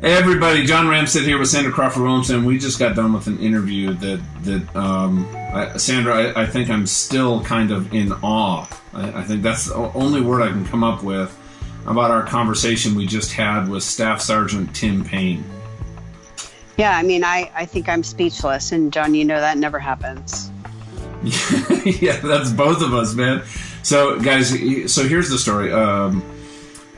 Hey everybody, John Ramstead here with Sandra Crawford Williamson. We just got done with an interview that that um, I, Sandra, I, I, think I'm still kind of in awe. I, I, think that's the only word I can come up with about our conversation we just had with Staff Sergeant Tim Payne. Yeah, I mean, I, I think I'm speechless, and John, you know that never happens. yeah, that's both of us, man. So, guys, so here's the story. Um,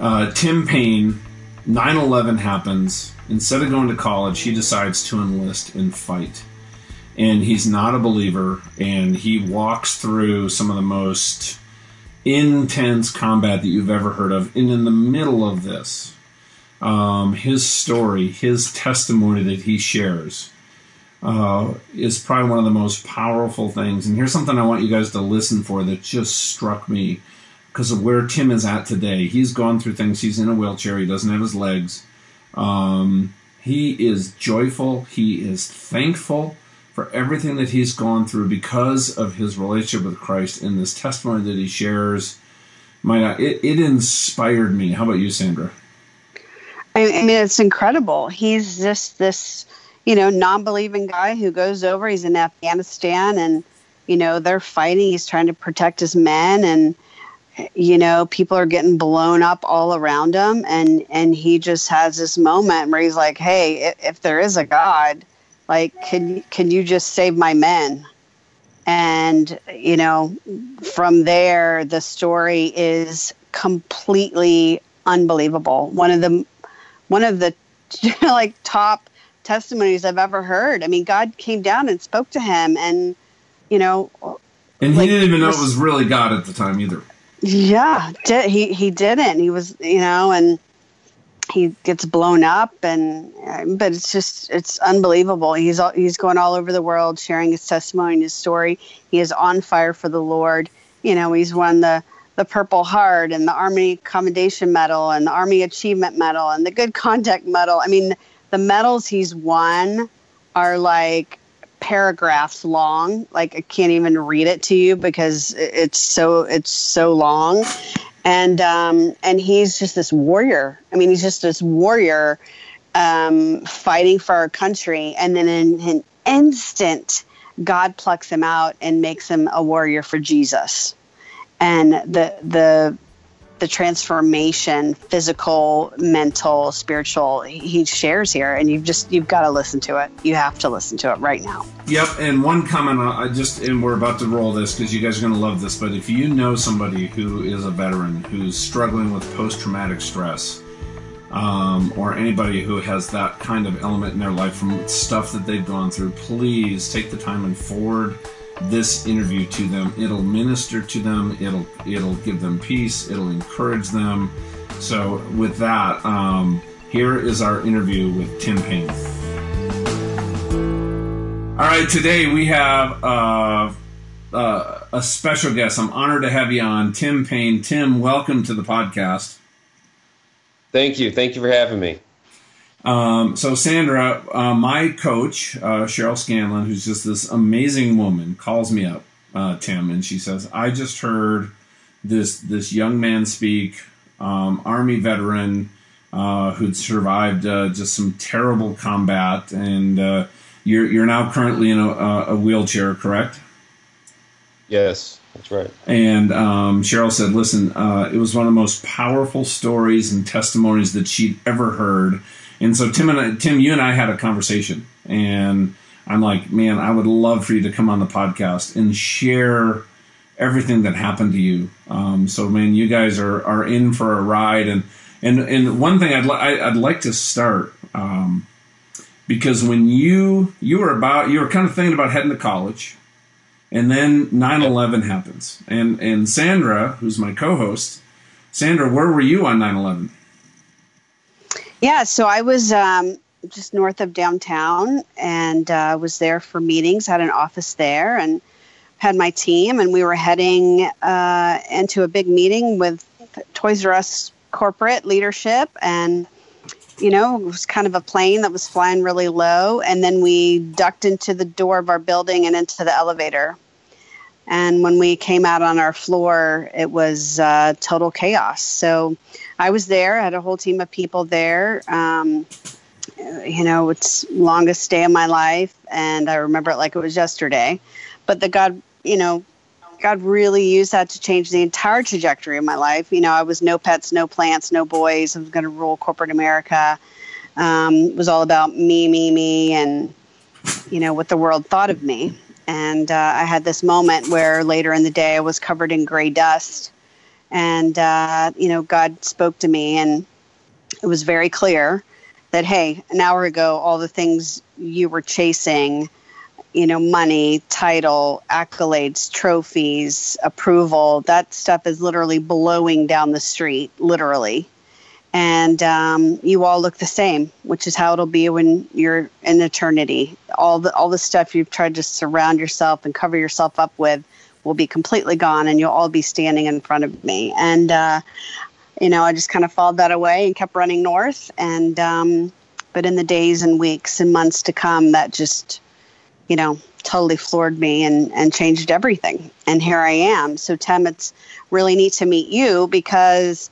uh, Tim Payne 9 11 happens. Instead of going to college, he decides to enlist and fight. And he's not a believer, and he walks through some of the most intense combat that you've ever heard of. And in the middle of this, um, his story, his testimony that he shares, uh, is probably one of the most powerful things. And here's something I want you guys to listen for that just struck me because of where Tim is at today. He's gone through things. He's in a wheelchair. He doesn't have his legs. Um, he is joyful. He is thankful for everything that he's gone through because of his relationship with Christ and this testimony that he shares. My God, it, it inspired me. How about you, Sandra? I mean, it's incredible. He's just this, you know, non-believing guy who goes over. He's in Afghanistan, and you know they're fighting. He's trying to protect his men, and you know people are getting blown up all around him and and he just has this moment where he's like hey if there is a god like can can you just save my men? And you know from there the story is completely unbelievable. One of the one of the like top testimonies i've ever heard. I mean god came down and spoke to him and you know and he like, didn't even know it was really god at the time either yeah, he he didn't. He was, you know, and he gets blown up, and um, but it's just it's unbelievable. He's all, he's going all over the world sharing his testimony and his story. He is on fire for the Lord. You know, he's won the the Purple Heart and the Army Commendation Medal and the Army Achievement Medal and the Good Conduct Medal. I mean, the medals he's won are like paragraphs long. Like I can't even read it to you because it's so it's so long. And um, and he's just this warrior. I mean, he's just this warrior um, fighting for our country. And then in an instant, God plucks him out and makes him a warrior for Jesus. And the the the transformation physical mental spiritual he shares here and you've just you've got to listen to it. You have to listen to it right now. Yep and one comment i just and we're about to roll this because you guys are going to love this but if you know somebody who is a veteran who's struggling with post-traumatic stress um, or anybody who has that kind of element in their life from stuff that they've gone through please take the time and forward this interview to them. It'll minister to them. It'll it'll give them peace. It'll encourage them. So with that, um, here is our interview with Tim Payne. All right, today we have uh, uh, a special guest. I'm honored to have you on, Tim Payne. Tim, welcome to the podcast. Thank you. Thank you for having me. Um, so Sandra, uh, my coach, uh, Cheryl Scanlon, who's just this amazing woman, calls me up, uh, Tim, and she says, "I just heard this this young man speak, um, Army veteran uh, who'd survived uh, just some terrible combat, and uh, you're you're now currently in a, a wheelchair, correct?" Yes. That's right. And um, Cheryl said, "Listen, uh, it was one of the most powerful stories and testimonies that she'd ever heard. And so Tim and I, Tim, you and I had a conversation, and I'm like, man, I would love for you to come on the podcast and share everything that happened to you. Um, so, man, you guys are are in for a ride, and and and one thing I'd li- I'd like to start um, because when you you were about you were kind of thinking about heading to college, and then 9/11 happens, and and Sandra, who's my co-host, Sandra, where were you on 9/11? Yeah, so I was um, just north of downtown and uh, was there for meetings, had an office there, and had my team, and we were heading uh, into a big meeting with Toys R Us corporate leadership. And, you know, it was kind of a plane that was flying really low. And then we ducked into the door of our building and into the elevator. And when we came out on our floor, it was uh, total chaos. So I was there, I had a whole team of people there. Um, you know, it's longest day of my life, and I remember it like it was yesterday. But the God, you know, God really used that to change the entire trajectory of my life. You know, I was no pets, no plants, no boys. I was going to rule corporate America. Um, it was all about me, me, me, and you know what the world thought of me. And uh, I had this moment where later in the day I was covered in gray dust, and uh, you know God spoke to me, and it was very clear that hey, an hour ago all the things you were chasing you know, money, title, accolades, trophies, approval. That stuff is literally blowing down the street, literally. And um, you all look the same, which is how it'll be when you're in eternity. All the all the stuff you've tried to surround yourself and cover yourself up with will be completely gone, and you'll all be standing in front of me. And uh, you know, I just kind of followed that away and kept running north. And um, but in the days and weeks and months to come, that just you know, totally floored me and, and changed everything. And here I am. So, Tim, it's really neat to meet you because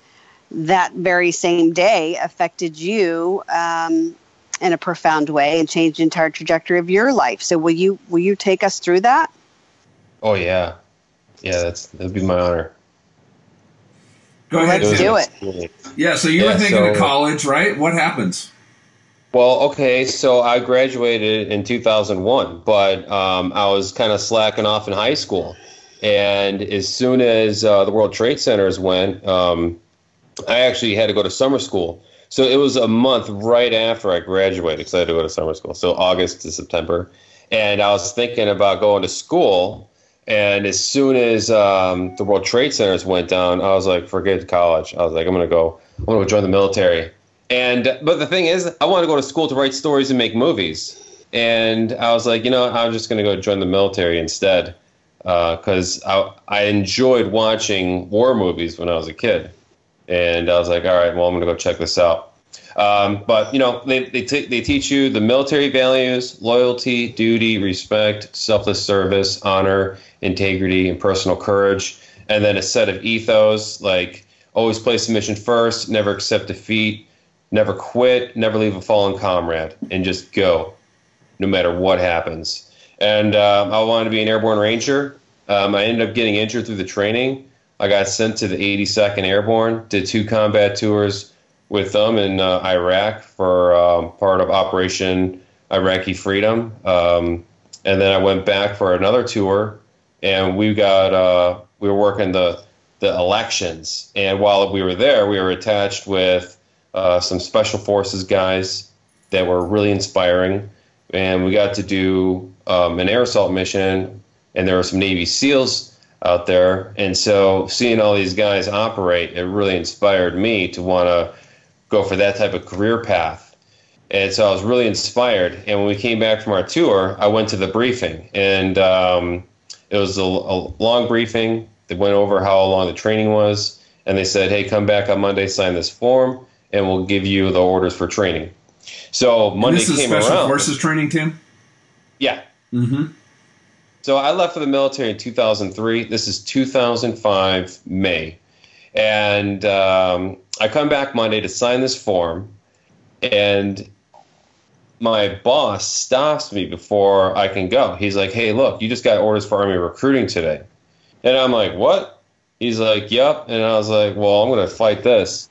that very same day affected you um, in a profound way and changed the entire trajectory of your life. So, will you will you take us through that? Oh yeah, yeah. That's that'd be my honor. Go ahead. Let's do it. Yeah. So you Yeah, were thinking so- of college, right? What happens? Well, okay, so I graduated in 2001, but um, I was kind of slacking off in high school. And as soon as uh, the World Trade Centers went, um, I actually had to go to summer school. So it was a month right after I graduated because I had to go to summer school. So August to September. And I was thinking about going to school. And as soon as um, the World Trade Centers went down, I was like, forget college. I was like, I'm to go, I'm going to join the military. And but the thing is, I wanted to go to school to write stories and make movies. And I was like, you know, I'm just to go join the military instead because I, I enjoyed watching war movies when I was a kid. And I was like, all right, well, I'm to go check this out. Um, but you know, they they, t- they teach you the military values: loyalty, duty, respect, selfless service, honor, integrity, and personal courage. And then a set of ethos like always place the mission first, never accept defeat, never quit, never leave a fallen comrade, and just go, no matter what happens. And um, I wanted to be an airborne ranger. Um, I ended up getting injured through the training. I got sent to the 82nd Airborne, did two combat tours with them in uh, Iraq for um, part of Operation Iraqi Freedom. Um, and then I went back for another tour, and we got uh, we were working the the elections. And while we were there, we were attached with uh, some special forces guys that were really inspiring, and we got to do um, an air assault mission. And there were some Navy SEALs out there, and so seeing all these guys operate, it really inspired me to want to go for that type of career path. And so I was really inspired. And when we came back from our tour, I went to the briefing, and um, it was a, a long briefing. They went over how long the training was, and they said, "Hey, come back on Monday, sign this form, and we'll give you the orders for training." So Monday And this is special around. forces training, Tim. Yeah. Mm-hmm. So I left for the military in 2003. This is 2005 May, and um, I come back Monday to sign this form, and my boss stops me before I can go. He's like, "Hey, look, you just got orders for Army recruiting today," and I'm like, "What?" He's like, "Yep," and I was like, "Well, I'm going to fight this."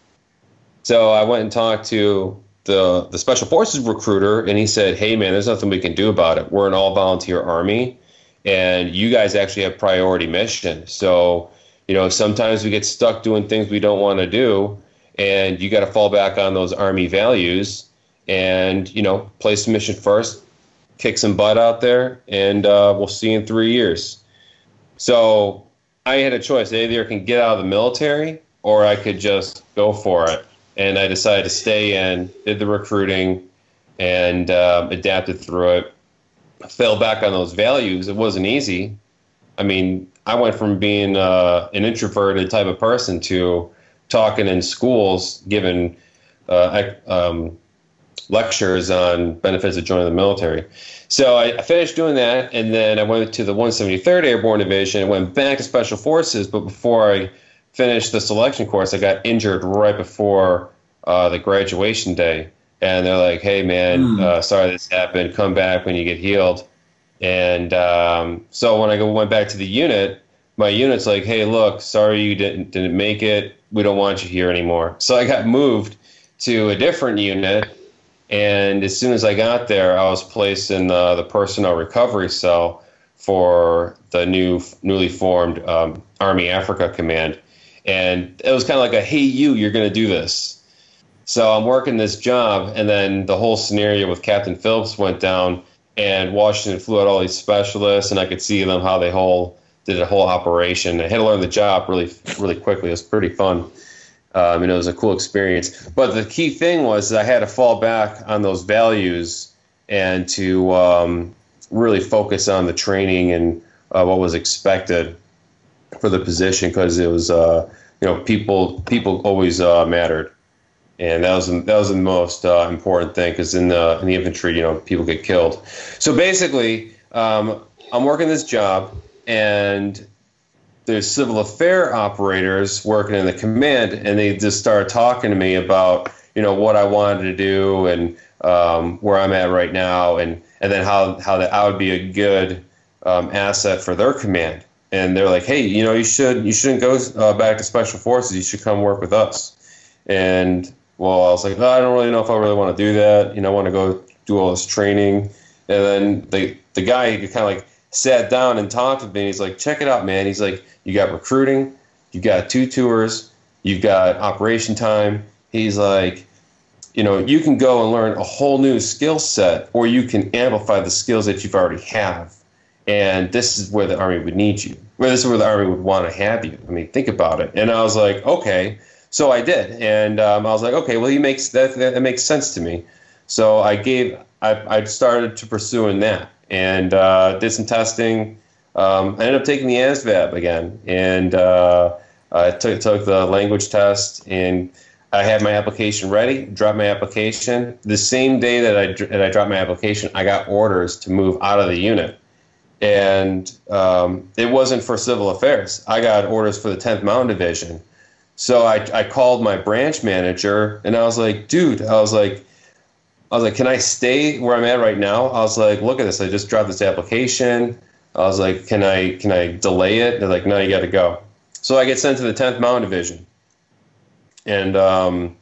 So I went and talked to the the special forces recruiter, and he said, "Hey, man, there's nothing we can do about it. We're an all volunteer army." and you guys actually have priority mission. So, you know, sometimes we get stuck doing things we don't want to do, and you got to fall back on those Army values and, you know, place the mission first, kick some butt out there, and uh, we'll see in three years. So I had a choice. Either I either can get out of the military or I could just go for it. And I decided to stay in, did the recruiting, and um, adapted through it fell back on those values. It wasn't easy. I mean, I went from being uh, an introverted type of person to talking in schools, giving uh, um, lectures on benefits of joining the military. So I, I finished doing that, and then I went to the 173rd Airborne Division. I went back to Special Forces, but before I finished the selection course, I got injured right before uh, the graduation day, and they're like, "Hey, man, Mm. uh, sorry this happened. Come back when you get healed." And um, so when I went back to the unit, my unit's like, "Hey, look, sorry you didn't didn't make it. We don't want you here anymore." So I got moved to a different unit, and as soon as I got there, I was placed in the, the personnel recovery cell for the new newly formed um, Army Africa Command, and it was kind of like a, "Hey, you, you're going to do this." So I'm working this job, and then the whole scenario with Captain Phillips went down, and Washington flew out all these specialists, and I could see them how they whole did a whole operation. I had to learn the job really, really quickly. It was pretty fun. Um, and it was a cool experience. But the key thing was I had to fall back on those values and to um, really focus on the training and uh, what was expected for the position because it was, uh, you know, people people always uh, mattered and that was that was the most uh, important thing because in the in the infantry, you know, people get killed. So basically, um, I'm working this job, and there's civil affair operators working in the command, and they just started talking to me about you know what I wanted to do and um, where I'm at right now, and and then how how that I would be a good um, asset for their command. And they're like, hey, you know, you should you shouldn't go uh, back to special forces. You should come work with us. And well, I was like, oh, I don't really know if I really want to do that. You know, I want to go do all this training. And then the the guy kind of like sat down and talked with me. He's like, check it out, man. He's like, you got recruiting, you got two tours, you've got operation time. He's like, you know, you can go and learn a whole new skill set, or you can amplify the skills that you've already have. And this is where the army would need you. Where this is where the army would want to have you. I mean, think about it. And I was like, okay. So I did, and um, I was like, okay, well, he makes that that makes sense to me. So I gave, I, I started to pursuing that, and uh, did some testing. Um, I ended up taking the ASVAB again, and uh, I took took the language test, and I had my application ready. Dropped my application the same day that I that I dropped my application. I got orders to move out of the unit, and um, it wasn't for civil affairs. I got orders for the 10th Mountain Division. So I, I called my branch manager and I was like, dude, I was like, I was like, can I stay where I'm at right now? I was like, look at this. I just dropped this application. I was like, can I can I delay it? They're like, no, you got to go. So I get sent to the 10th Mountain Division, and um,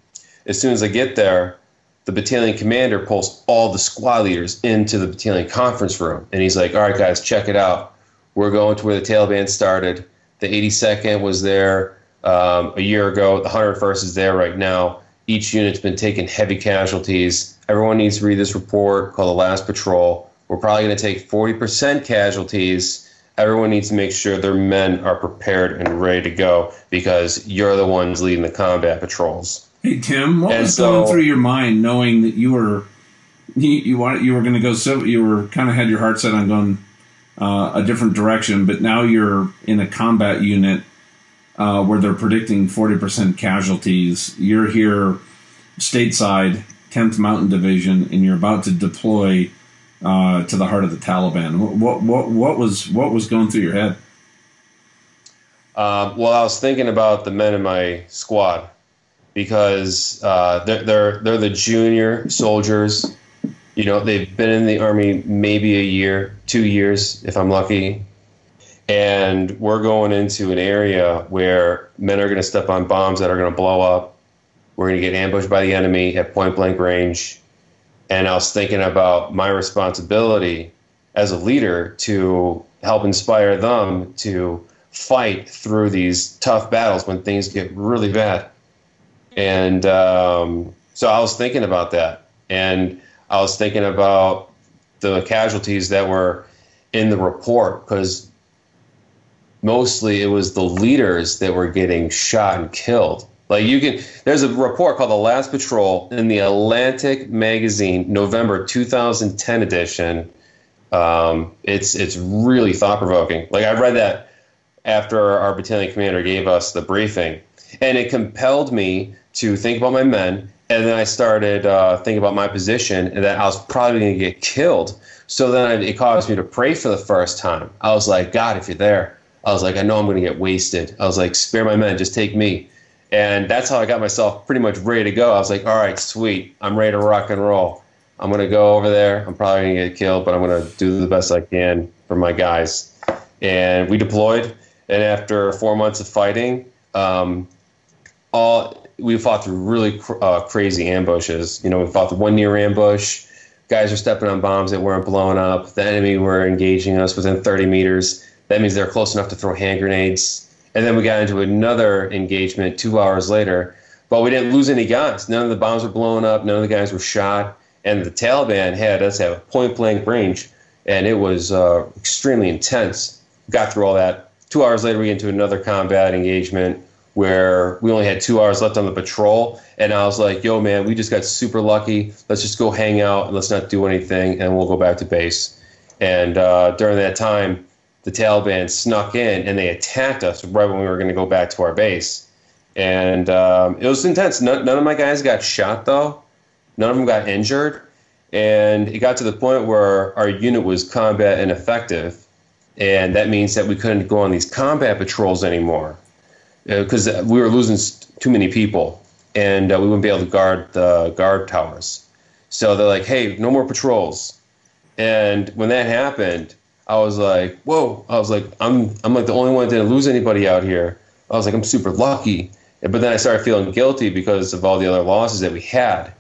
as soon as I get there, the battalion commander pulls all the squad leaders into the battalion conference room, and he's like, all right, guys, check it out. We're going to where the Taliban started. The 82nd was there um, a year ago. The 101st is there right now. Each unit's been taking heavy casualties. Everyone needs to read this report called The Last Patrol. We're probably going to take 40% casualties. Everyone needs to make sure their men are prepared and ready to go because you're the ones leading the combat patrols. Hey Tim, what And was so- going through your mind knowing that you were you, you wanted you were going to go so you were kind of had your heart set on going uh, a different direction, but now you're in a combat unit uh, where they're predicting forty percent casualties. You're here stateside, tenth Mountain Division, and you're about to deploy uh, to the heart of the Taliban. What, what what was what was going through your head? Um, well, I was thinking about the men in my squad because uh, they're, they're they're the junior soldiers. You know, they've been in the army maybe a year, two years, if I'm lucky. And we're going into an area where men are going to step on bombs that are going to blow up. We're going to get ambushed by the enemy at point blank range. And I was thinking about my responsibility as a leader to help inspire them to fight through these tough battles when things get really bad. And um, so I was thinking about that. And I was thinking about the casualties that were in the report because mostly it was the leaders that were getting shot and killed. Like you can, there's a report called The Last Patrol in the Atlantic magazine, November 2010 edition. Um, it's it's really thought provoking. Like I read that after our battalion commander gave us the briefing, and it compelled me to think about my men. And then I started uh, thinking about my position and that I was probably going to get killed. So then it caused me to pray for the first time. I was like, God, if you're there, I was like, I know I'm going to get wasted. I was like, spare my men, just take me. And that's how I got myself pretty much ready to go. I was like, all right, sweet. I'm ready to rock and roll. I'm going to go over there. I'm probably going to get killed, but I'm going to do the best I can for my guys. And we deployed. And after four months of fighting, um, all we fought through really cr- uh, crazy ambushes. You know, we fought the one near ambush. Guys were stepping on bombs that weren't blowing up. The enemy were engaging us within 30 meters. That means they're close enough to throw hand grenades. And then we got into another engagement two hours later, but we didn't lose any guys. None of the bombs were blown up. None of the guys were shot. And the Taliban had us at point blank range, and it was uh, extremely intense. Got through all that. Two hours later, we get into another combat engagement where we only had two hours left on the patrol. And I was like, yo, man, we just got super lucky. Let's just go hang out and let's not do anything, and we'll go back to base. And uh, during that time, the Taliban snuck in and they attacked us right when we were going to go back to our base. And um, it was intense. None, none of my guys got shot, though. None of them got injured. And it got to the point where our unit was combat ineffective. And that means that we couldn't go on these combat patrols anymore because uh, we were losing too many people and uh, we wouldn't be able to guard the guard towers. So they're like, hey, no more patrols. And when that happened, I was like, whoa. I was like, I'm, I'm like the only one that didn't lose anybody out here. I was like, I'm super lucky. But then I started feeling guilty because of all the other losses that we had.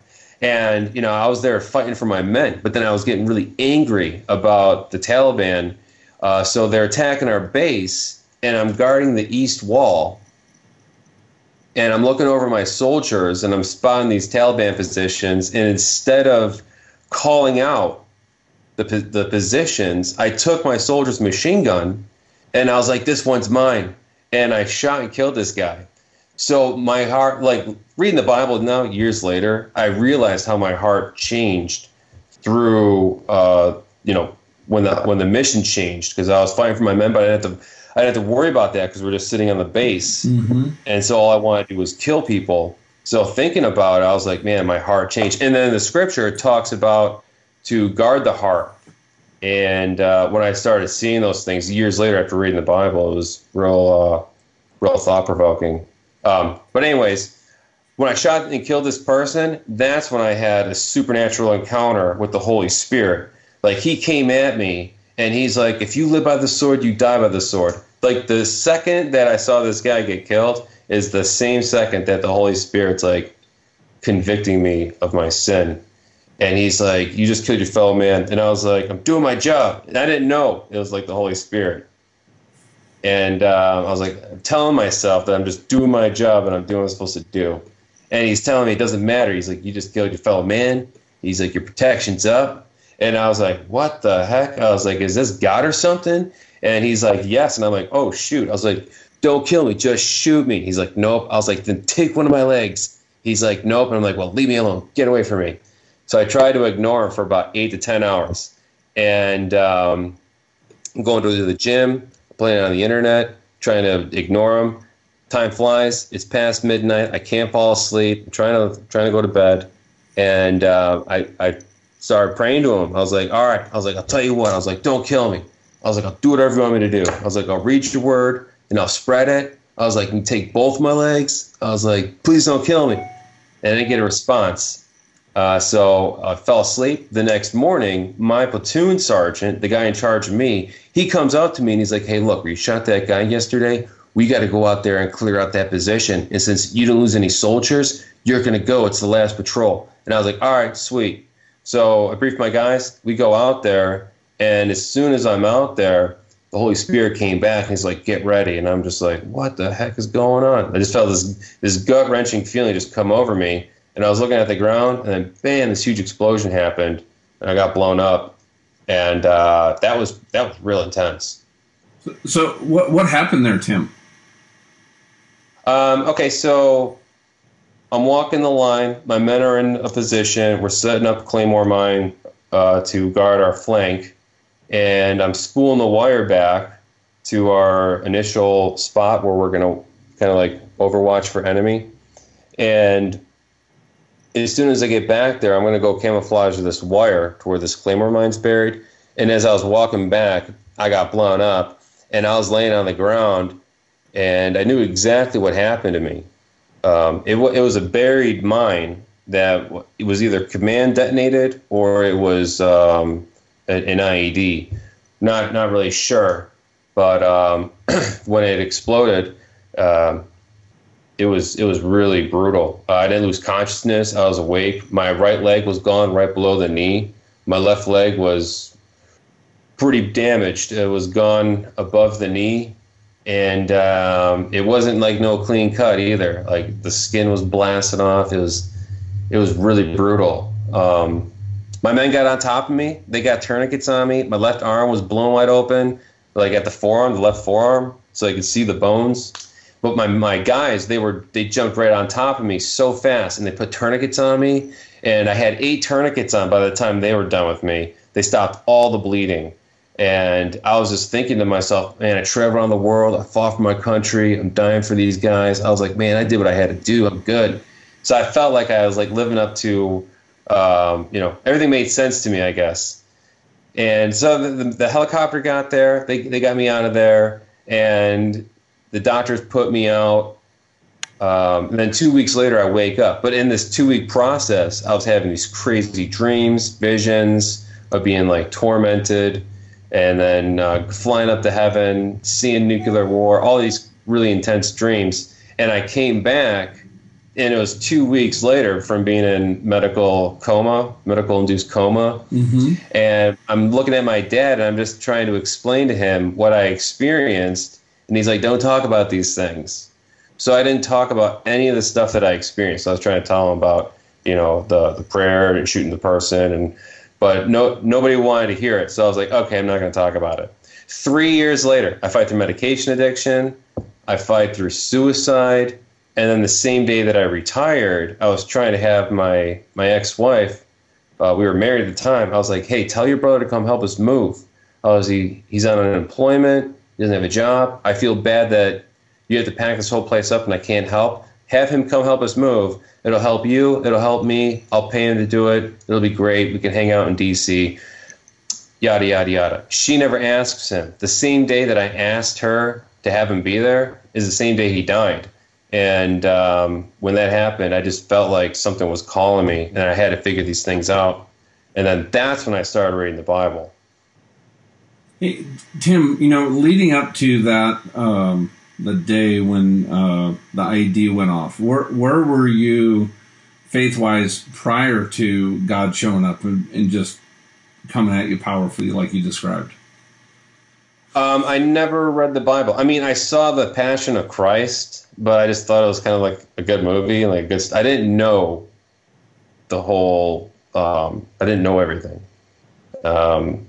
And, you know, I was there fighting for my men, but then I was getting really angry about the Taliban. Uh, so they're attacking our base, and I'm guarding the east wall and I'm looking over my soldiers and I'm spotting these Taliban positions. And instead of calling out the, the positions, I took my soldier's machine gun and I was like, this one's mine. And I shot and killed this guy. So my heart, like reading the Bible now, years later, I realized how my heart changed through, uh, you know, when the when the mission changed because I was fighting for my men, but I didn't have to I didn't have to worry about that because we are just sitting on the base. Mm-hmm. And so all I wanted to do was kill people. So thinking about it, I was like, man, my heart changed. And then the scripture talks about to guard the heart. And uh, when I started seeing those things years later after reading the Bible, it was real, uh, real thought provoking. Um, but anyways, when I shot and killed this person, that's when I had a supernatural encounter with the Holy Spirit. Like he came at me and he's like, if you live by the sword, you die by the sword. Like the second that I saw this guy get killed is the same second that the Holy Spirit's like convicting me of my sin. And he's like, You just killed your fellow man. And I was like, I'm doing my job. And I didn't know it was like the Holy Spirit. And uh, I was like, I'm telling myself that I'm just doing my job and I'm doing what I'm supposed to do. And he's telling me it doesn't matter. He's like, You just killed your fellow man. He's like, Your protection's up. And I was like, what the heck? I was like, is this God or something? And he's like, yes. And I'm like, oh, shoot. I was like, don't kill me. Just shoot me. He's like, nope. I was like, then take one of my legs. He's like, nope. And I'm like, well, leave me alone. Get away from me. So I tried to ignore him for about eight to 10 hours. And um, going to the gym, playing on the internet, trying to ignore him. Time flies. It's past midnight. I can't fall asleep. I'm trying to trying to go to bed, and uh, I I started praying to him. I was like, all right. I was like, I'll tell you what. I was like, don't kill me. I was like, I'll do whatever you want me to do. I was like, I'll read your word and I'll spread it. I was like, you take both my legs. I was like, please don't kill me. And I didn't get a response. Uh, so I fell asleep. The next morning, my platoon sergeant, the guy in charge of me, he comes out to me and he's like, hey, look, you shot that guy yesterday. We got to go out there and clear out that position. And since you didn't lose any soldiers, you're going to go. It's the last patrol. And I was like, all right, sweet. So I briefed my guys. We go out there, and as soon as I'm out there, the Holy Spirit came back and he's like, "Get ready," and I'm just like, "What the heck is going on?" I just felt this this gut wrenching feeling just come over me, and I was looking at the ground, and then bam, this huge explosion happened, and I got blown up, and uh, that was that was real intense. So, so what what happened there, Tim? Um, okay, so I'm walking the line. My men are in a position. We're setting up Claymore Mine uh, to guard our flank. And I'm spooling the wire back to our initial spot where we're going to kind of like overwatch for enemy. And as soon as I get back there, I'm going to go camouflage this wire to where this Claymore Mine's buried. And as I was walking back, I got blown up and I was laying on the ground and I knew exactly what happened to me Um, it, it was a buried mine that it was either command detonated or it was um, an IED. Not not really sure, but um, when it exploded, uh, it was it was really brutal. Uh, I didn't lose consciousness. I was awake. My right leg was gone right below the knee. My left leg was pretty damaged. It was gone above the knee, and um, it wasn't like no clean cut either. Like the skin was blasted off. It was it was really brutal. Um, my men got on top of me. They got tourniquets on me. My left arm was blown wide open, like at the forearm, the left forearm, so I could see the bones. But my, my guys, they were they jumped right on top of me so fast, and they put tourniquets on me. And I had eight tourniquets on by the time they were done with me. They stopped all the bleeding. And I was just thinking to myself, man, I traveled around the world. I fought for my country. I'm dying for these guys. I was like, man, I did what I had to do. I'm good. So I felt like I was like living up to, um, you know, everything made sense to me, I guess. And so the, the, the helicopter got there. They, they got me out of there. And the doctors put me out. Um, and then two weeks later, I wake up. But in this two week process, I was having these crazy dreams, visions of being like tormented and then uh, flying up to heaven, seeing nuclear war, all these really intense dreams. And I came back, and it was two weeks later from being in medical coma, medical induced coma. Mm-hmm. And I'm looking at my dad, and I'm just trying to explain to him what I experienced. And he's like, Don't talk about these things. So I didn't talk about any of the stuff that I experienced. I was trying to tell him about, you know, the, the prayer and shooting the person and but no nobody wanted to hear it. So I was like, okay, I'm not going to talk about it. Three years later, I fight through medication addiction, I fight through suicide, and then the same day that I retired, I was trying to have my my ex-wife. Uh, we were married at the time. I was like, hey, tell your brother to come help us move. I was he he's on unemployment. Doesn't have a job. I feel bad that you have to pack this whole place up and I can't help. Have him come help us move. It'll help you. It'll help me. I'll pay him to do it. It'll be great. We can hang out in D.C. Yada, yada, yada. She never asks him. The same day that I asked her to have him be there is the same day he died. And um, when that happened, I just felt like something was calling me, and I had to figure these things out. And then that's when I started reading the Bible. Hey, Tim, you know, leading up to that um, the day when uh, the IED went off. Where where were you faith wise prior to God showing up and, and, just coming at you powerfully like you described? Um, I never read the Bible. I mean, I saw the Passion of Christ, but I just thought it was kind of like a good movie, like good. I didn't know the whole. Um, I didn't know everything. Um,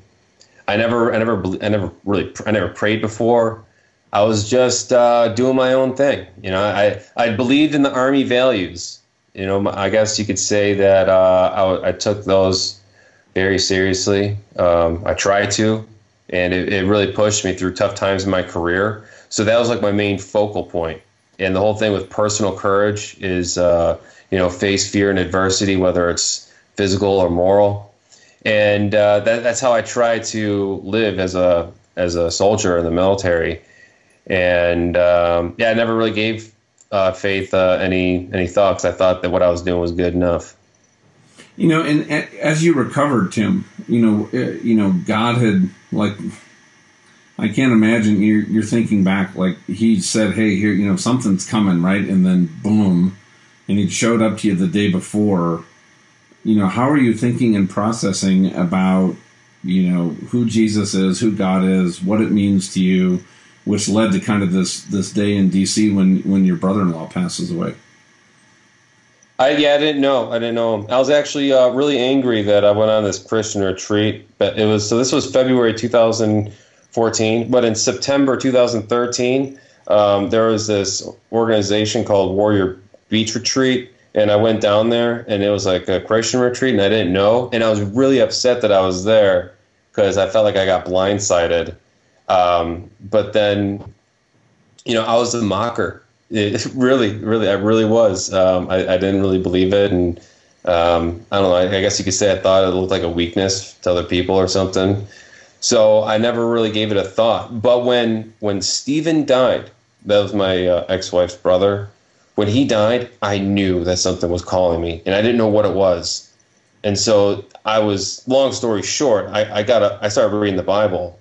I never, I never, I never really, I never prayed before. I was just uh, doing my own thing. You know, I, I believed in the Army values. You know, I guess you could say that uh, I, I took those very seriously. Um, I tried to, and it, it really pushed me through tough times in my career. So that was like my main focal point. And the whole thing with personal courage is, uh, you know, face fear and adversity, whether it's physical or moral. And uh, that, that's how I try to live as a as a soldier in the military and um, yeah, I never really gave uh, Faith uh, any any thoughts. I thought that what I was doing was good enough. You know, and, and as you recovered, Tim, you know, uh, you know, God had like, I can't imagine you're you're thinking back like He said, "Hey, here, you know, something's coming," right? And then boom, and He showed up to you the day before. You know, how are you thinking and processing about, you know, who Jesus is, who God is, what it means to you? which led to kind of this this day in DC when when your brother-in-law passes away. I yeah, I didn't know. I didn't know. I was actually uh, really angry that I went on this Christian retreat. But it was so this was February 2014, but in September 2013, um, there was this organization called Warrior Beach Retreat, and I went down there, and it was like a Christian retreat, and I didn't know, and I was really upset that I was there because I felt like I got blindsided um, but then, you know, I was a mocker. It really, really, I really was. Um, I, I, didn't really believe it, and um, I don't know. I, I, guess you could say I thought it looked like a weakness to other people or something. So I never really gave it a thought. But when when Stephen died, that was my uh, ex-wife's brother. When he died, I knew that something was calling me, and I didn't know what it was. And so I was, long story short, I, I got a, I started reading the Bible,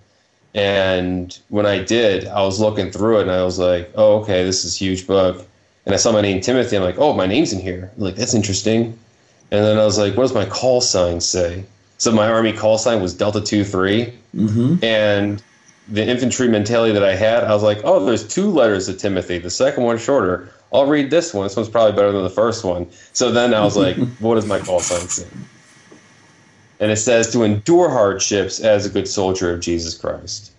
and when I did, I was looking through it, and I was like, oh, okay, this is a huge book. And I saw my name Timothy. I'm like, oh, my name's in here. I'm like, that's interesting. And then I was like, what does my call sign say? So my army call sign was Delta Two Three, Mm-hmm. and the infantry mentality that I had, I was like, oh, there's two letters to Timothy. The second one shorter. I'll read this one. This one's probably better than the first one. So then I was like, what does my call sign say? And it says to endure hardships as a good soldier of Jesus Christ.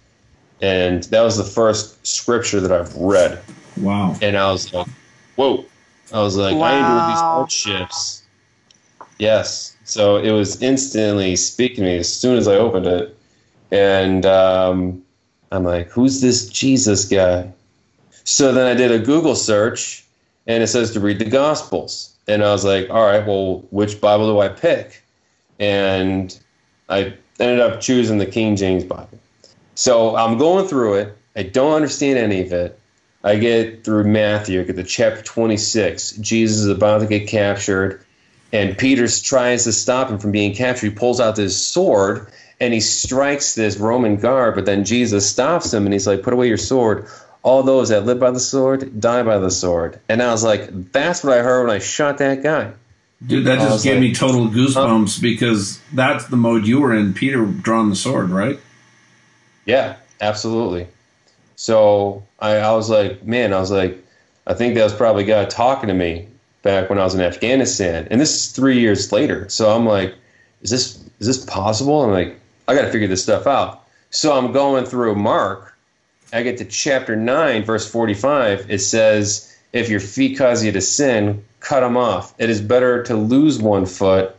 And that was the first scripture that I've read. Wow. And I was like, whoa. I was like, I endured these Wow. hardships. Yes. So it was instantly speaking to me as soon as I opened it. And um, I'm like, who's this Jesus guy? So then I did a Google search and it says to read the Gospels. And I was like, all right, well, which Bible do I pick? And I ended up choosing the King James Bible. So I'm going through it. I don't understand any of it. I get through Matthew, I get to chapter 26. Jesus is about to get captured, and Peter tries to stop him from being captured. He pulls out this sword and he strikes this Roman guard, but then Jesus stops him and he's like, Put away your sword. All those that live by the sword die by the sword. And I was like, That's what I heard when I shot that guy. Dude, that just gave like, me total goosebumps because that's the mode you were in. Peter drawing the sword, right? Yeah, absolutely. So I, I was like, man, I was like, I think that was probably God talking to me back when I was in Afghanistan. And this is three years later. So I'm like, is this is this possible? I'm like, I gotta figure this stuff out. So I'm going through Mark. I get to chapter nine, verse forty-five. It says, If your feet cause you to sin, cut them off. It is better to lose one foot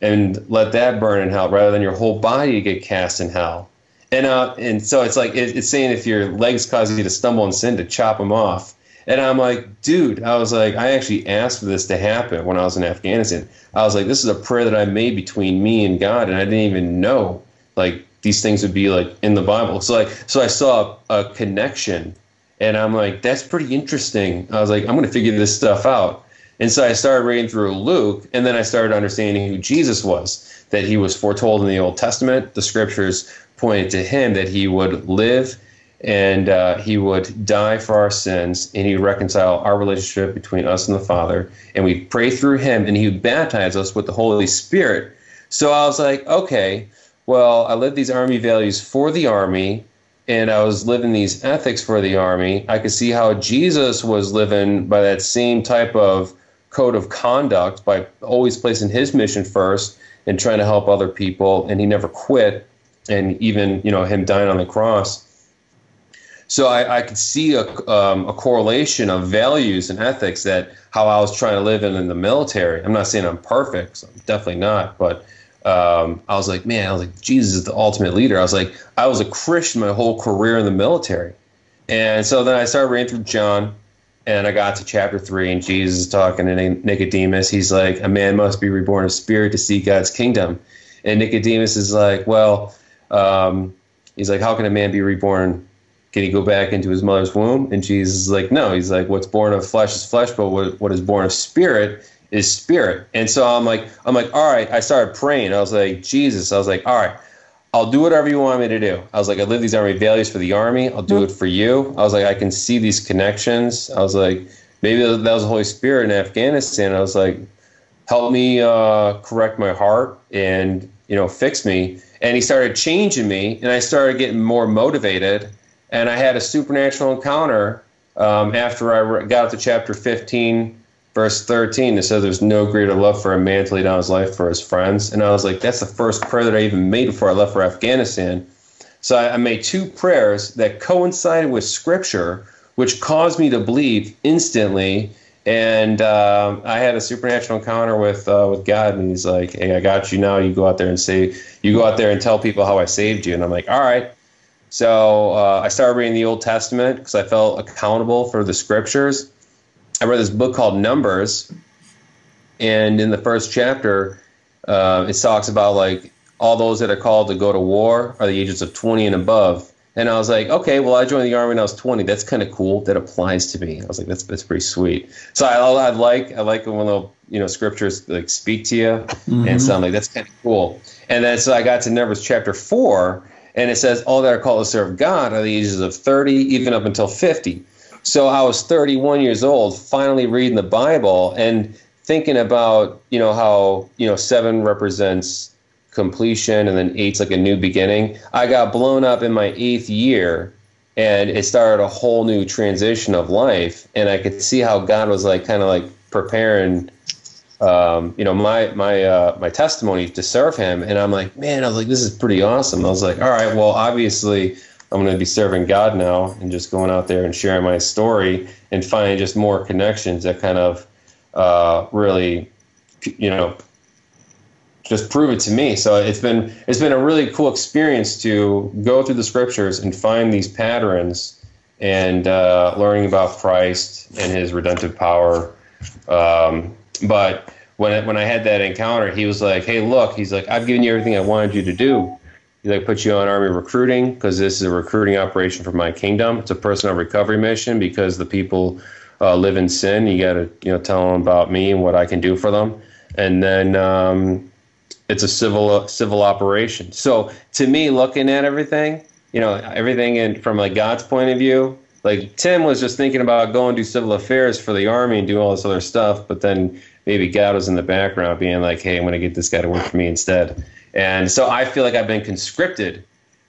and let that burn in hell rather than your whole body get cast in hell. And uh, and so it's like it, it's saying if your legs cause you to stumble and sin, to chop them off. And I'm like, dude, I was like, I actually asked for this to happen when I was in Afghanistan. I was like, this is a prayer that I made between me and God, and I didn't even know like these things would be like in the Bible. So like, so I saw a, connection, and I'm like, that's pretty interesting. I was like, I'm gonna figure this stuff out. And so I started reading through Luke, and then I started understanding who Jesus was. That he was foretold in the Old Testament. The scriptures pointed to him that he would live and uh, he would die for our sins and he'd reconcile our relationship between us and the Father. And we'd pray through him and he would baptize us with the Holy Spirit. So I was like, okay, well, I lived these Army values for the Army and I was living these ethics for the Army. I could see how Jesus was living by that same type of code of conduct by always placing his mission first and trying to help other people. And he never quit. And even, you know, him dying on the cross. So I, I could see a, um, a correlation of values and ethics that how I was trying to live in, in the military. I'm not saying I'm perfect, so definitely not, but um, I was like, man, I was like, Jesus is the ultimate leader. I was like, I was a Christian my whole career in the military. And so then I started reading through John, and I got to chapter three, and Jesus is talking to Nicodemus. He's like, a man must be reborn of spirit to see God's kingdom. And Nicodemus is like, well, um, he's like, how can a man be reborn? Can he go back into his mother's womb? And Jesus is like, no. He's like, what's born of flesh is flesh, but what, what is born of spirit is spirit. And so I'm like, I'm like, all right. I started praying. I was like, Jesus. I was like, all right, I'll do whatever you want me to do. I was like, I live these army values for the army. I'll do it for you. I was like, I can see these connections. I was like, maybe that was the Holy Spirit in Afghanistan. I was like, help me uh, correct my heart and you know fix me. And he started changing me, and I started getting more motivated. And I had a supernatural encounter um, after I got to chapter 15, verse 13. It says, There's no greater love for a man to lay down his life for his friends. And I was like, That's the first prayer that I even made before I left for Afghanistan. So I, I made two prayers that coincided with scripture, which caused me to believe instantly. And um, I had a supernatural encounter with uh, with God, and He's like, "Hey, I got you now. You go out there and say, you go out there and tell people how I saved you." And I'm like, "All right." So uh, I started reading the Old Testament because I felt accountable for the scriptures. I read this book called Numbers, and in the first chapter, uh, it talks about like all those that are called to go to war are the ages of 20 and above. And I was like, okay, well, I joined the army when I was 20. That's kind of cool. That applies to me. I was like, that's that's pretty sweet. So I, I like I like when the you know scriptures like speak to you, mm-hmm. and so I'm like, that's kind of cool. And then so I got to Numbers chapter four, and it says all that are called to serve God are the ages of 30, even up until 50. So I was 31 years old, finally reading the Bible and thinking about you know how you know seven represents completion and then eight's like a new beginning. I got blown up in my eighth year and it started a whole new transition of life. And I could see how God was like kind of like preparing um, you know, my my uh, my testimony to serve him. And I'm like, man, I was like, this is pretty awesome. I was like, all right, well, obviously I'm going to be serving God now and just going out there and sharing my story and finding just more connections that kind of uh, really, you know, just prove it to me. So it's been it's been a really cool experience to go through the scriptures and find these patterns and uh, learning about Christ and His redemptive power. Um, but when it, when I had that encounter, he was like, "Hey, look," he's like, "I've given you everything I wanted you to do." Like, "Put you on army recruiting because this is a recruiting operation for my kingdom. It's a personal recovery mission because the people uh, live in sin. You got to you know tell them about me and what I can do for them." And then um, it's a civil civil operation. So to me, looking at everything, you know, everything in from like God's point of view, like Tim was just thinking about going do civil affairs for the army and do all this other stuff, but then maybe God was in the background being like, hey, I'm going to get this guy to work for me instead. And so I feel like I've been conscripted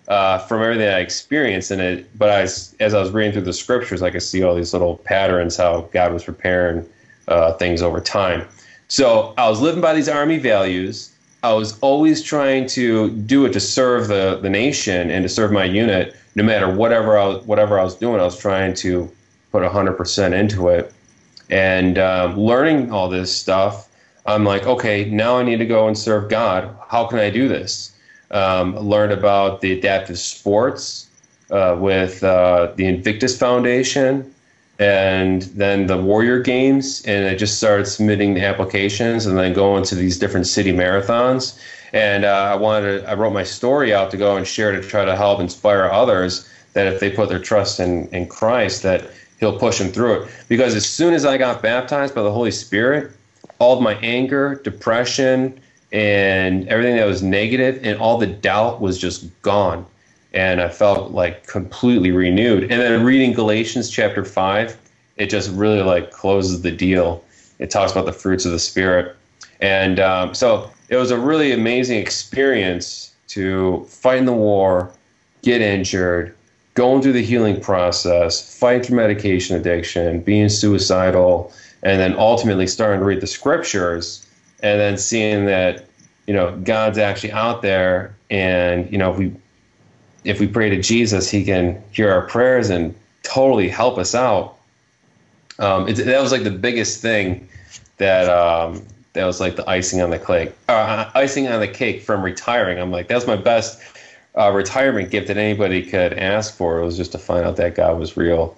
uh, from everything I experienced in it. But as as I was reading through the scriptures, I could see all these little patterns how God was preparing uh, things over time. So I was living by these army values I was always trying to do it to serve the, the nation and to serve my unit, no matter whatever I was, whatever I was doing. I was trying to put 100% into it. And um, learning all this stuff, I'm like, okay, now I need to go and serve God. How can I do this? Um, learned about the adaptive sports uh, with uh, the Invictus Foundation and then the Warrior Games, and I just started submitting the applications and then going to these different city marathons. And uh, I wanted, to, I wrote my story out to go and share to try to help inspire others that if they put their trust in in Christ, that He'll push him through it. Because as soon as I got baptized by the Holy Spirit, all of my anger, depression, and everything that was negative and all the doubt was just gone and I felt like completely renewed. And then reading Galatians chapter five, it just really like closes the deal. It talks about the fruits of the spirit, and um, so it was a really amazing experience to fight in the war, get injured, going through the healing process, fight through medication addiction, being suicidal, and then ultimately starting to read the scriptures, and then seeing that you know God's actually out there, and you know if we if we pray to Jesus, He can hear our prayers and totally help us out. Um, it, that was like the biggest thing that um, that was like the icing on the cake. Uh, icing on the cake from retiring. I'm like, that's my best uh, retirement gift that anybody could ask for. It was just to find out that God was real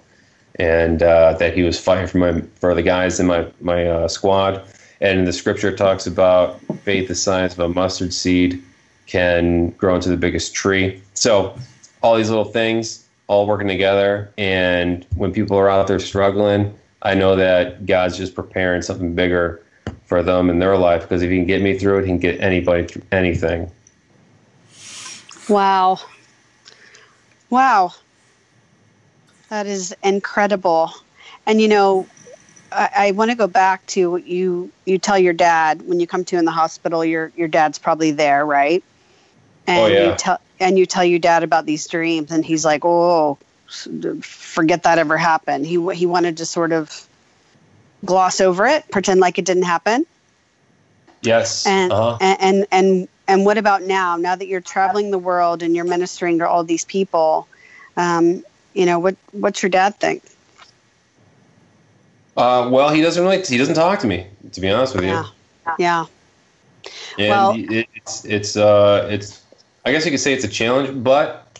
and uh, that He was fighting for my for the guys in my my uh, squad. And the Scripture talks about faith, the size of a mustard seed can grow into the biggest tree. So all these little things all working together. And when people are out there struggling, I know that God's just preparing something bigger for them in their life because if he can get me through it, he can get anybody through anything. Wow. Wow. That is incredible. And you know, I, I want to go back to what you. You tell your dad when you come to in the hospital. Your your dad's probably there, right? and oh, yeah. you tell and you tell your dad about these dreams, and he's like, "Oh, forget that ever happened." He he wanted to sort of gloss over it, pretend like it didn't happen. Yes. And uh-huh. and, and and and what about now? Now that you're traveling the world and you're ministering to all these people, um, you know what what's your dad think? Uh, well, he doesn't really. He doesn't talk to me, to be honest with you. Yeah. Yeah. And well, it's it's uh it's I guess you could say it's a challenge, but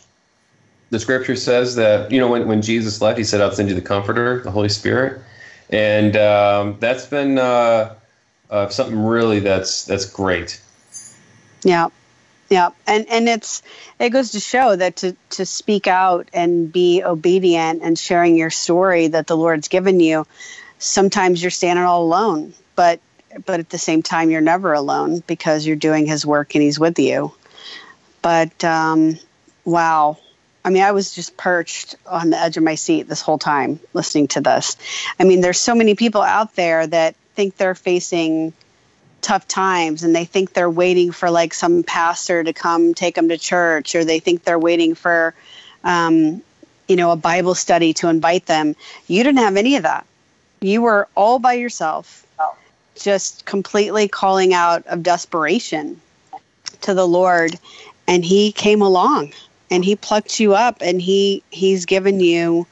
the scripture says that, you know, when, when Jesus left, he said, I'll send you the comforter, the Holy Spirit. And um, that's been uh, uh, something really that's that's great. Yeah. Yeah, and and it's it goes to show that to to speak out and be obedient and sharing your story that the Lord's given you. Sometimes you're standing all alone, but but at the same time you're never alone because you're doing His work and He's with you. But um, wow, I mean, I was just perched on the edge of my seat this whole time listening to this. I mean, there's so many people out there that think they're facing tough times and they think they're waiting for like some pastor to come take them to church or they think they're waiting for um, you know a bible study to invite them. You didn't have any of that. You were all by yourself just completely calling out of desperation to the lord and he came along and he plucked you up and he he's given you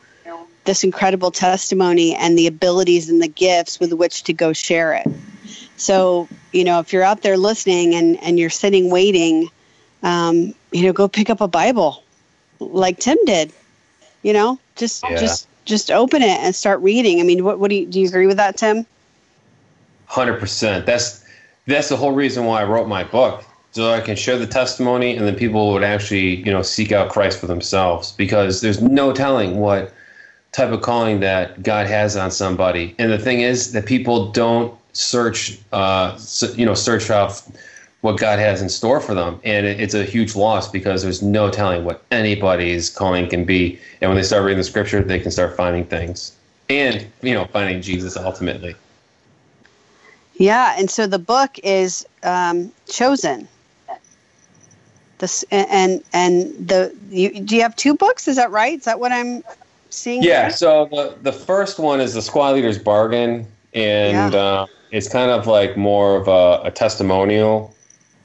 this incredible testimony and the abilities and the gifts with which to go share it so, you know, if you're out there listening and, and you're sitting waiting, um, you know, go pick up a Bible like Tim did. You know, just yeah. just just open it and start reading. I mean, what what do you do you agree with that, Tim? Hundred percent. That's that's the whole reason why I wrote my book. So I can share the testimony and then people would actually, you know, seek out Christ for themselves because there's no telling what type of calling that God has on somebody. And the thing is that people don't search, uh, you know, search out what God has in store for them, and it's a huge loss because there's no telling what anybody's calling can be. And when they start reading the Scripture, they can start finding things, and you know, finding Jesus ultimately. Yeah, and so the book is um, chosen. This and and the you, do you have two books? Is that right? Is that what I'm seeing? Yeah. So the the first one is the Squad Leader's Bargain, and yeah. uh, it's kind of like more of a, a testimonial.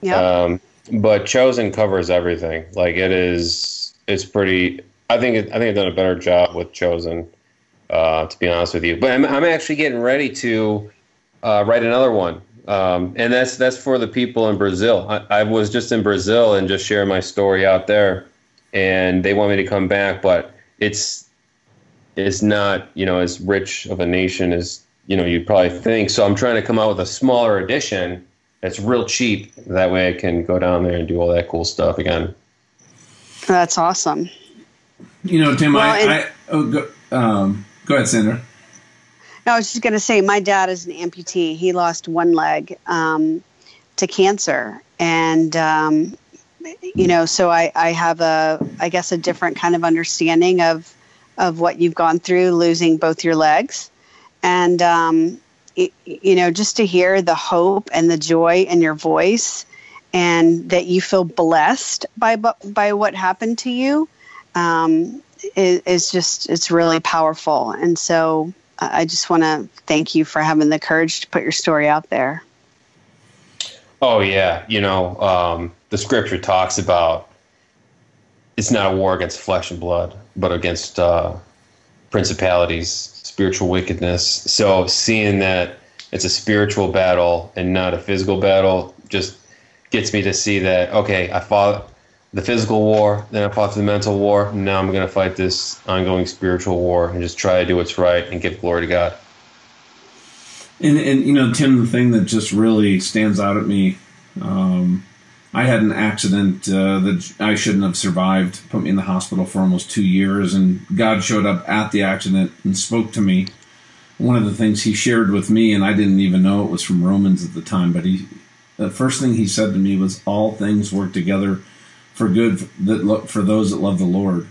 Yeah. Um, but Chosen covers everything. Like it is, it's pretty. I think it, I think I've done a better job with Chosen, uh, to be honest with you. But I'm I'm actually getting ready to uh, write another one, um, and that's that's for the people in Brazil. I, I was just in Brazil and just sharing my story out there, and they want me to come back, but it's it's not you know as rich of a nation as you know you'd probably think. So I'm trying to come out with a smaller edition that's real cheap. That way I can go down there and do all that cool stuff again. That's awesome. You know, Tim, well, I, I oh, go, um, go ahead, Sandra. No, I was just going to say, my dad is an amputee. He lost one leg um, to cancer, and um, you know, so I, I have a, I guess, a different kind of understanding of of what you've gone through, losing both your legs. And um, it, you know just to hear the hope and the joy in your voice and that you feel blessed by by what happened to you um, is, is just it's really powerful. And so i just want to thank you for having the courage to put your story out there. Oh yeah. You know um, the scripture talks about it's not a war against flesh and blood but against uh, principalities spiritual wickedness. So seeing that it's a spiritual battle and not a physical battle just gets me to see that okay, I fought the physical war, then I fought the mental war. Now I'm going to fight this ongoing spiritual war and just try to do what's right and give glory to God. And, and you know, Tim, the thing that just really stands out at me um, I had an accident uh, that I shouldn't have survived, put me in the hospital for almost two years, and God showed up at the accident and spoke to me. One of the things He shared with me, and I didn't even know it was from Romans at the time, but He, the first thing He said to me was, "All things work together for good that look for those that love the Lord."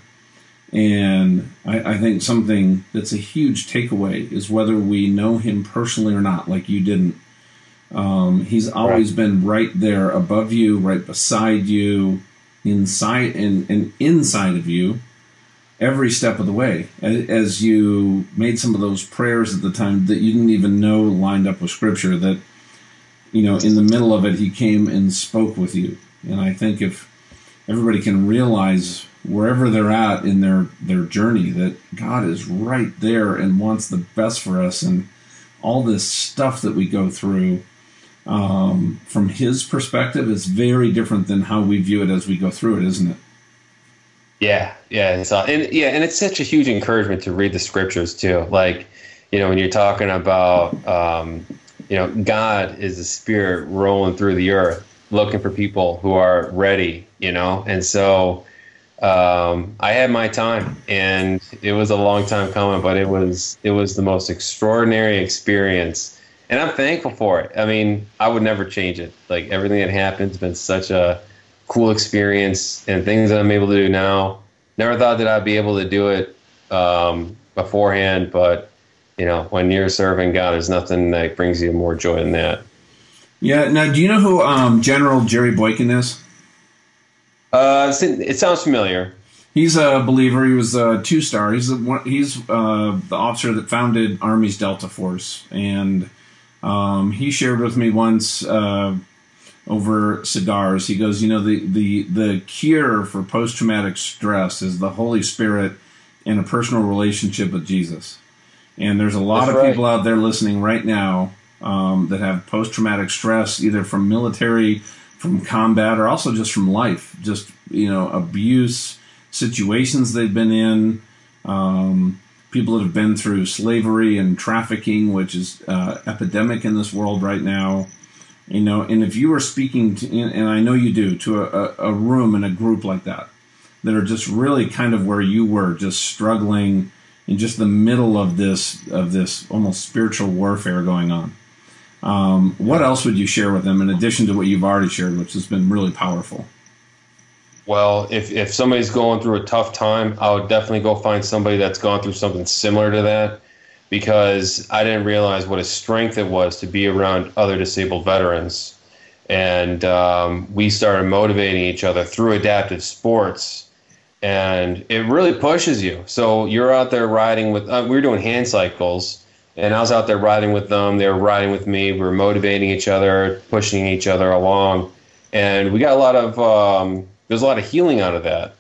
And I, I think something that's a huge takeaway is whether we know Him personally or not, like you didn't um, he's always right. been right there above you, right beside you, inside and, and inside of you every step of the way. As you made some of those prayers at the time that you didn't even know lined up with Scripture, that, you know, in the middle of it, He came and spoke with you. And I think if everybody can realize wherever they're at in their, their journey that God is right there and wants the best for us and all this stuff that we go through um, from his perspective is very different than how we view it as we go through it, isn't it? Yeah, yeah, it's uh, and yeah, and it's such a huge encouragement to read the scriptures too. Like, you know, when you're talking about, um, you know, God is a spirit rolling through the earth, looking for people who are ready, you know? And so um, I had my time and it was a long time coming, but it was, it was the most extraordinary experience. And I'm thankful for it. I mean, I would never change it. Like everything that happened's been such a cool experience and things that I'm able to do now. Never thought that I'd be able to do it um, beforehand, but you know, when you're serving God, there's nothing that brings you more joy than that. Yeah. Now, do you know who um, General Jerry Boykin is? Uh, it sounds familiar. He's a believer. He was a two star. He's he's uh, the officer that founded Army's Delta Force, and um, he shared with me once uh, over cigars. He goes, you know, the the the cure for post traumatic stress is the Holy Spirit and a personal relationship with Jesus. And there's a lot That's of right. people out there listening right now um, that have post traumatic stress, either from military, from combat, or also just from life, just you know abuse situations they've been in. Um, people that have been through slavery and trafficking, which is uh, epidemic in this world right now. You know, and if you are speaking to, and I know you do, to a, a room and a group like that, that are just really kind of where you were, just struggling in just the middle of this of this almost spiritual warfare going on. Um, what else would you share with them in addition to what you've already shared, which has been really powerful? Well, if, if somebody's going through a tough time, I would definitely go find somebody that's gone through something similar to that because I didn't realize what a strength it was to be around other disabled veterans. And um, we started motivating each other through adaptive sports and it really pushes you. So you're out there riding with. Uh, we were doing hand cycles, and I was out there riding with them. They were riding with me. We were motivating each other, pushing each other along, and we got a lot of. Um, there's a lot of healing out of that,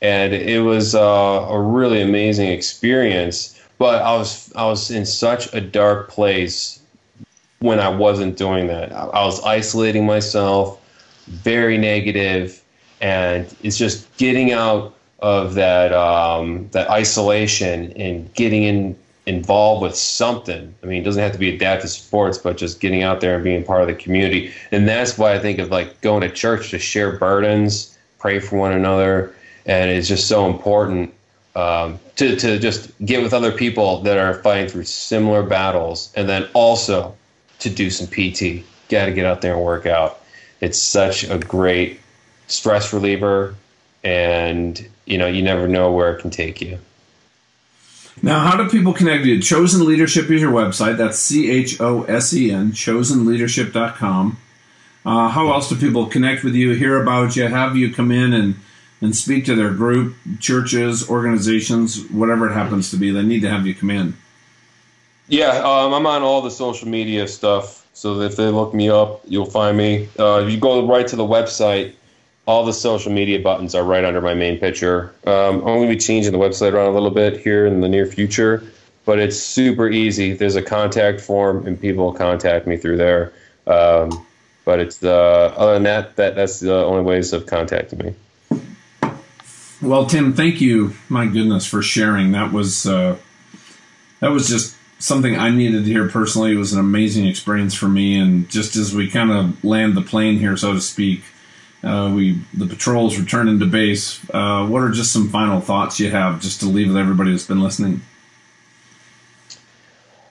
and it was uh, a really amazing experience. But I was I was in such a dark place when I wasn't doing that. I, was isolating myself, very negative, and it's just getting out of that um, that isolation and getting in involved with something. I mean, it doesn't have to be adaptive sports, but just getting out there and being part of the community. And that's why I think of like going to church to share burdens, pray for one another, and it's just so important um, to to just get with other people that are fighting through similar battles, and then also to do some PT. Got to get out there and work out. It's such a great stress reliever, and you know, you never know where it can take you. Now, how do people connect with you? Chosen Leadership is your website. That's C H O S E N, chosenleadership.com. Uh, how else do people connect with you, hear about you, have you come in and, and speak to their group, churches, organizations, whatever it happens to be? They need to have you come in. Yeah, um, I'm on all the social media stuff. So if they look me up, you'll find me. Uh, if you go right to the website, all the social media buttons are right under my main picture. Um, I'm going to be changing the website around a little bit here in the near future, but it's super easy. There's a contact form, and people contact me through there. Um, but it's the other than that, that that's the only ways of contacting me. Well, Tim, thank you. My goodness, for sharing. That was uh, that was just something I needed to hear personally. It was an amazing experience for me, and just as we kind of land the plane here, so to speak uh, we the patrols returning to base. Uh, what are just some final thoughts you have, just to leave with everybody that's been listening?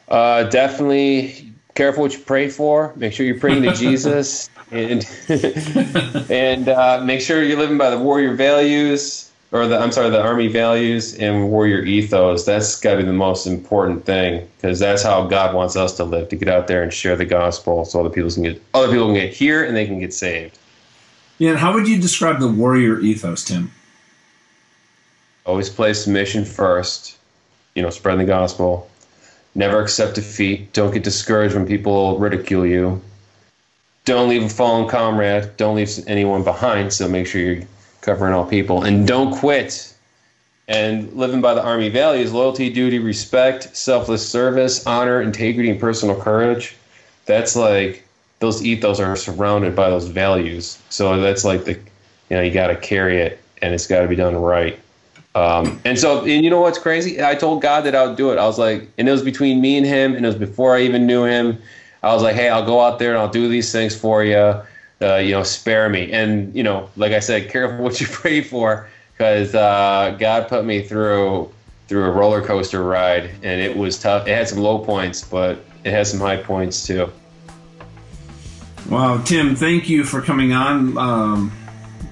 Uh, definitely careful what you pray for. Make sure you're praying to Jesus, and and uh, make sure you're living by the warrior values, or the I'm sorry, the army values and warrior ethos. That's got to be the most important thing because that's how God wants us to live. To get out there and share the gospel, so other people can get other people can get here and they can get saved. Yeah, and how would you describe the warrior ethos, Tim? Always place mission first. You know, spread the gospel. Never accept defeat. Don't get discouraged when people ridicule you. Don't leave a fallen comrade. Don't leave anyone behind. So make sure you're covering all people. And don't quit. And living by the Army values loyalty, duty, respect, selfless service, honor, integrity, and personal courage. That's like those ethos are surrounded by those values. So that's like the, you know, you got to carry it and it's got to be done right. Um, and so, and you know what's crazy? I told God that I would do it. I was like, and it was between me and him, and it was before I even knew him. I was like, hey, I'll go out there and I'll do these things for you. uh, you know, spare me. And you know, like I said, careful what you pray for, because uh, God put me through through a roller coaster ride, and it was tough. It had some low points, but it has some high points too. Wow, Tim, thank you for coming on. Um,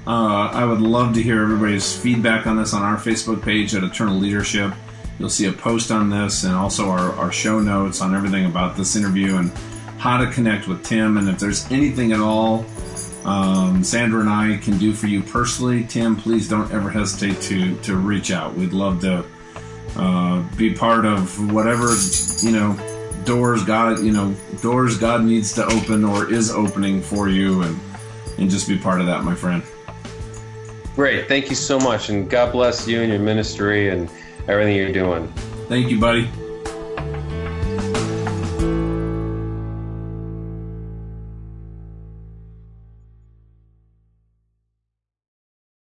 uh, I would love to hear everybody's feedback on this on our Facebook page at Eternal Leadership. You'll see a post on this and also our, our show notes on everything about this interview and how to connect with Tim. And if there's anything at all um, Sandra and I can do for you personally, Tim, please don't ever hesitate to, to reach out. We'd love to uh, be part of whatever, you know, doors God, you know, doors God needs to open or is opening for you and, and just be part of that, my friend. Great. Thank you so much. And God bless you and your ministry and everything you're doing. Thank you, buddy.